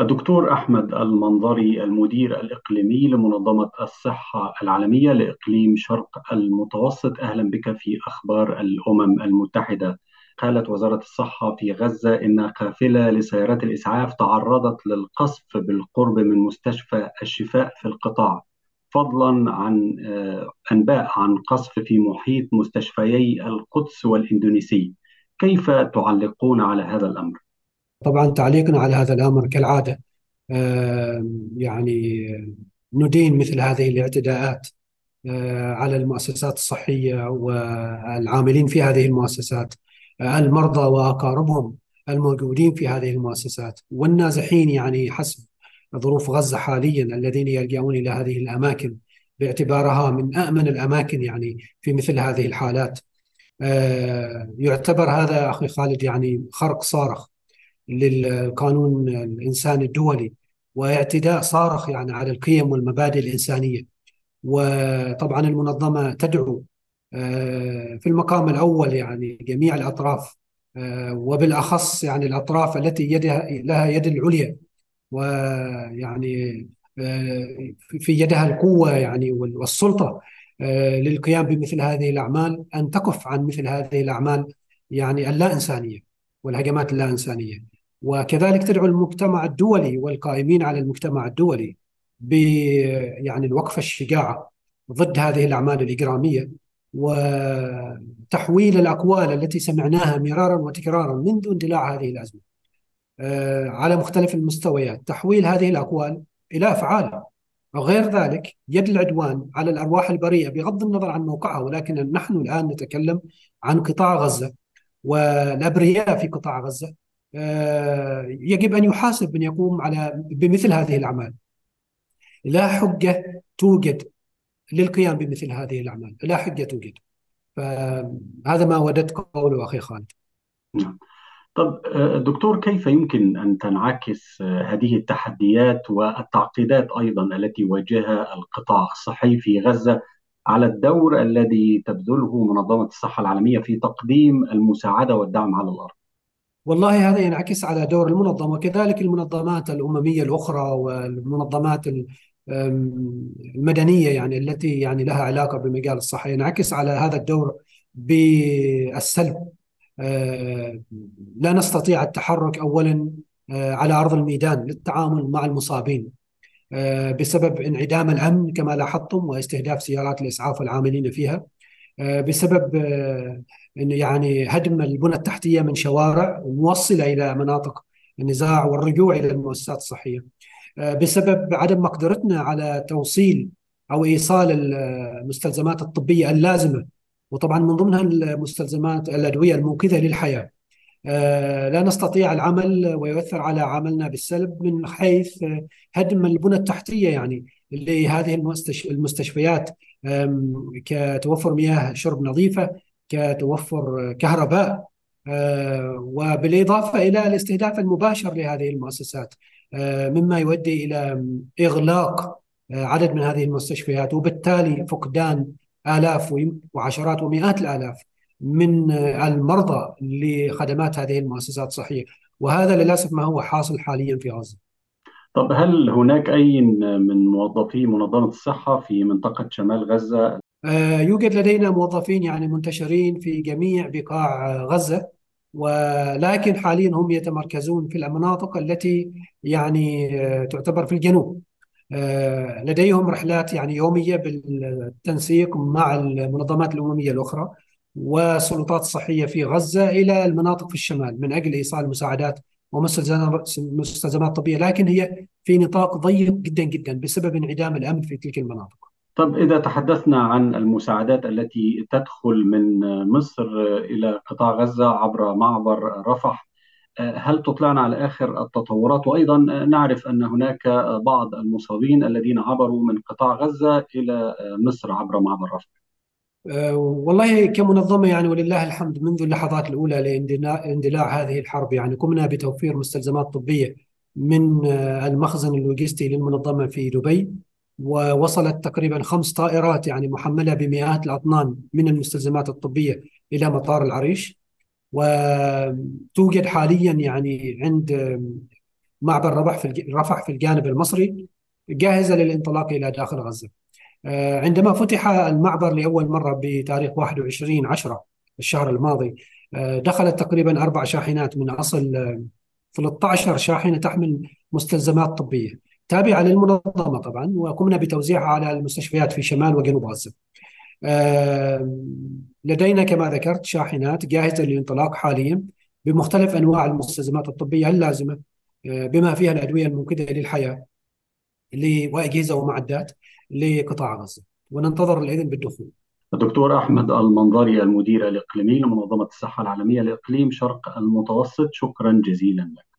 الدكتور أحمد المنظري المدير الإقليمي لمنظمة الصحة العالمية لإقليم شرق المتوسط. أهلا بك في أخبار الأمم المتحدة. قالت وزارة الصحة في غزة إن قافلة لسيارات الإسعاف تعرضت للقصف بالقرب من مستشفى الشفاء في القطاع فضلا عن آه، أنباء عن قصف في محيط مستشفيي القدس والإندونيسي. كيف تعلقون على هذا الأمر؟ طبعا تعليقنا على هذا الأمر كالعادة يعني ندين مثل هذه الاعتداءات آه، على المؤسسات الصحية والعاملين في هذه المؤسسات آه، المرضى وأقاربهم الموجودين في هذه المؤسسات والنازحين يعني حسب ظروف غزة حاليا الذين يلجؤون إلى هذه الأماكن باعتبارها من امن الأماكن يعني في مثل هذه الحالات. آه، يعتبر هذا أخي خالد يعني خرق صارخ. للقانون الإنساني الدولي واعتداء صارخ يعني على القيم والمبادئ الإنسانية. وطبعا المنظمة تدعو آه، في المقام الأول يعني جميع الأطراف آه، وبالأخص يعني الأطراف التي يدها لها يد العليا. ويعني آه، في يدها القوة يعني والسلطة للقيام بمثل هذه الأعمال أن تكف عن مثل هذه الأعمال يعني اللا إنسانية والهجمات اللا إنسانية. وكذلك تدعو المجتمع الدولي والقائمين على المجتمع الدولي ب يعني الوقفه الشجاعة ضد هذه الأعمال الإجرامية وتحويل الأقوال التي سمعناها مرارا وتكرارا منذ اندلاع هذه الأزمة. آه، على مختلف المستويات تحويل هذه الأقوال إلى أفعال. وغير ذلك يد العدوان على الأرواح البريئة بغض النظر عن موقعها ولكن نحن الآن نتكلم عن قطاع غزة. والأبرياء في قطاع غزة يجب أن يحاسب من يقوم على بمثل هذه الأعمال. لا حجة توجد للقيام بمثل هذه الأعمال، لا حجة توجد. فهذا ما وددت قوله أخي خالد. نعم. طب آه، دكتور كيف يمكن أن تنعكس آه، هذه التحديات والتعقيدات أيضا التي واجهها القطاع الصحي في غزة على الدور الذي تبذله منظمة الصحة العالمية في تقديم المساعدة والدعم على الأرض؟ والله هذا ينعكس على دور المنظمة وكذلك المنظمات الأممية الأخرى والمنظمات المدنية يعني التي يعني لها علاقة بمجال الصحة ينعكس على هذا الدور بالسلب. آه، لا نستطيع التحرك أولا آه، على أرض الميدان للتعامل مع المصابين آه، بسبب انعدام الأمن كما لاحظتم واستهداف سيارات الإسعاف والعاملين فيها. بسبب انه يعني هدم البنى التحتية من شوارع موصلة إلى مناطق النزاع والرجوع إلى المؤسسات الصحية. آه، بسبب عدم مقدرتنا على توصيل أو إيصال المستلزمات الطبية اللازمة وطبعا من ضمنها المستلزمات الأدوية المنقذه للحياة. آه، لا نستطيع العمل ويؤثر على عملنا بالسلب من حيث هدم البنى التحتية يعني. لهذه المستشفيات كتوفر مياه شرب نظيفة كتوفر كهرباء آه، وبالإضافة إلى الاستهداف المباشر لهذه المؤسسات آه، مما يؤدي إلى إغلاق آه، عدد من هذه المستشفيات وبالتالي فقدان آلاف وعشرات ومئات الآلاف من المرضى لخدمات هذه المؤسسات الصحية وهذا للأسف ما هو حاصل حاليا في غزة. طب هل هناك أي من موظفي منظمة الصحة في منطقة شمال غزة؟ آه، يوجد لدينا موظفين يعني منتشرين في جميع بقاع غزة ولكن حاليا هم يتمركزون في المناطق التي يعني آه، تعتبر في الجنوب. آه، لديهم رحلات يعني يومية بالتنسيق مع المنظمات الأممية الأخرى والسلطات الصحية في غزة إلى المناطق في الشمال من أجل إيصال مساعدات ومستلزمات طبية لكن هي في نطاق ضيق جدا جدا بسبب انعدام الأمن في تلك المناطق. طب إذا تحدثنا عن المساعدات التي تدخل من مصر إلى قطاع غزة عبر معبر رفح هل تطلعنا على آخر التطورات؟ وأيضا نعرف أن هناك بعض المصابين الذين عبروا من قطاع غزة إلى مصر عبر معبر رفح. والله كمنظمة يعني ولله الحمد منذ اللحظات الأولى لاندلاع هذه الحرب يعني قمنا بتوفير مستلزمات طبية من المخزن اللوجستي للمنظمة في دبي ووصلت تقريبا خمس طائرات يعني محملة بمئات الأطنان من المستلزمات الطبية إلى مطار العريش. وتوجد حاليا يعني عند معبر رفح في الجانب المصري جاهزة للانطلاق إلى داخل غزة. عندما فتح المعبر لأول مرة بتاريخ 21 10 الشهر الماضي دخلت تقريبا أربع شاحنات من أصل 13 شاحنة تحمل مستلزمات طبية تابعة للمنظمة طبعا وقمنا بتوزيعها على المستشفيات في شمال وجنوب غزة. لدينا كما ذكرت شاحنات جاهزة للانطلاق حاليا بمختلف أنواع المستلزمات الطبية اللازمة بما فيها الأدوية المنقذة للحياة. وأجهزة ومعدات لقطاع غزة. وننتظر الإذن بالدخول. الدكتور أحمد المنظري المدير الإقليمي لمنظمة الصحة العالمية لإقليم شرق المتوسط شكرا جزيلا لك.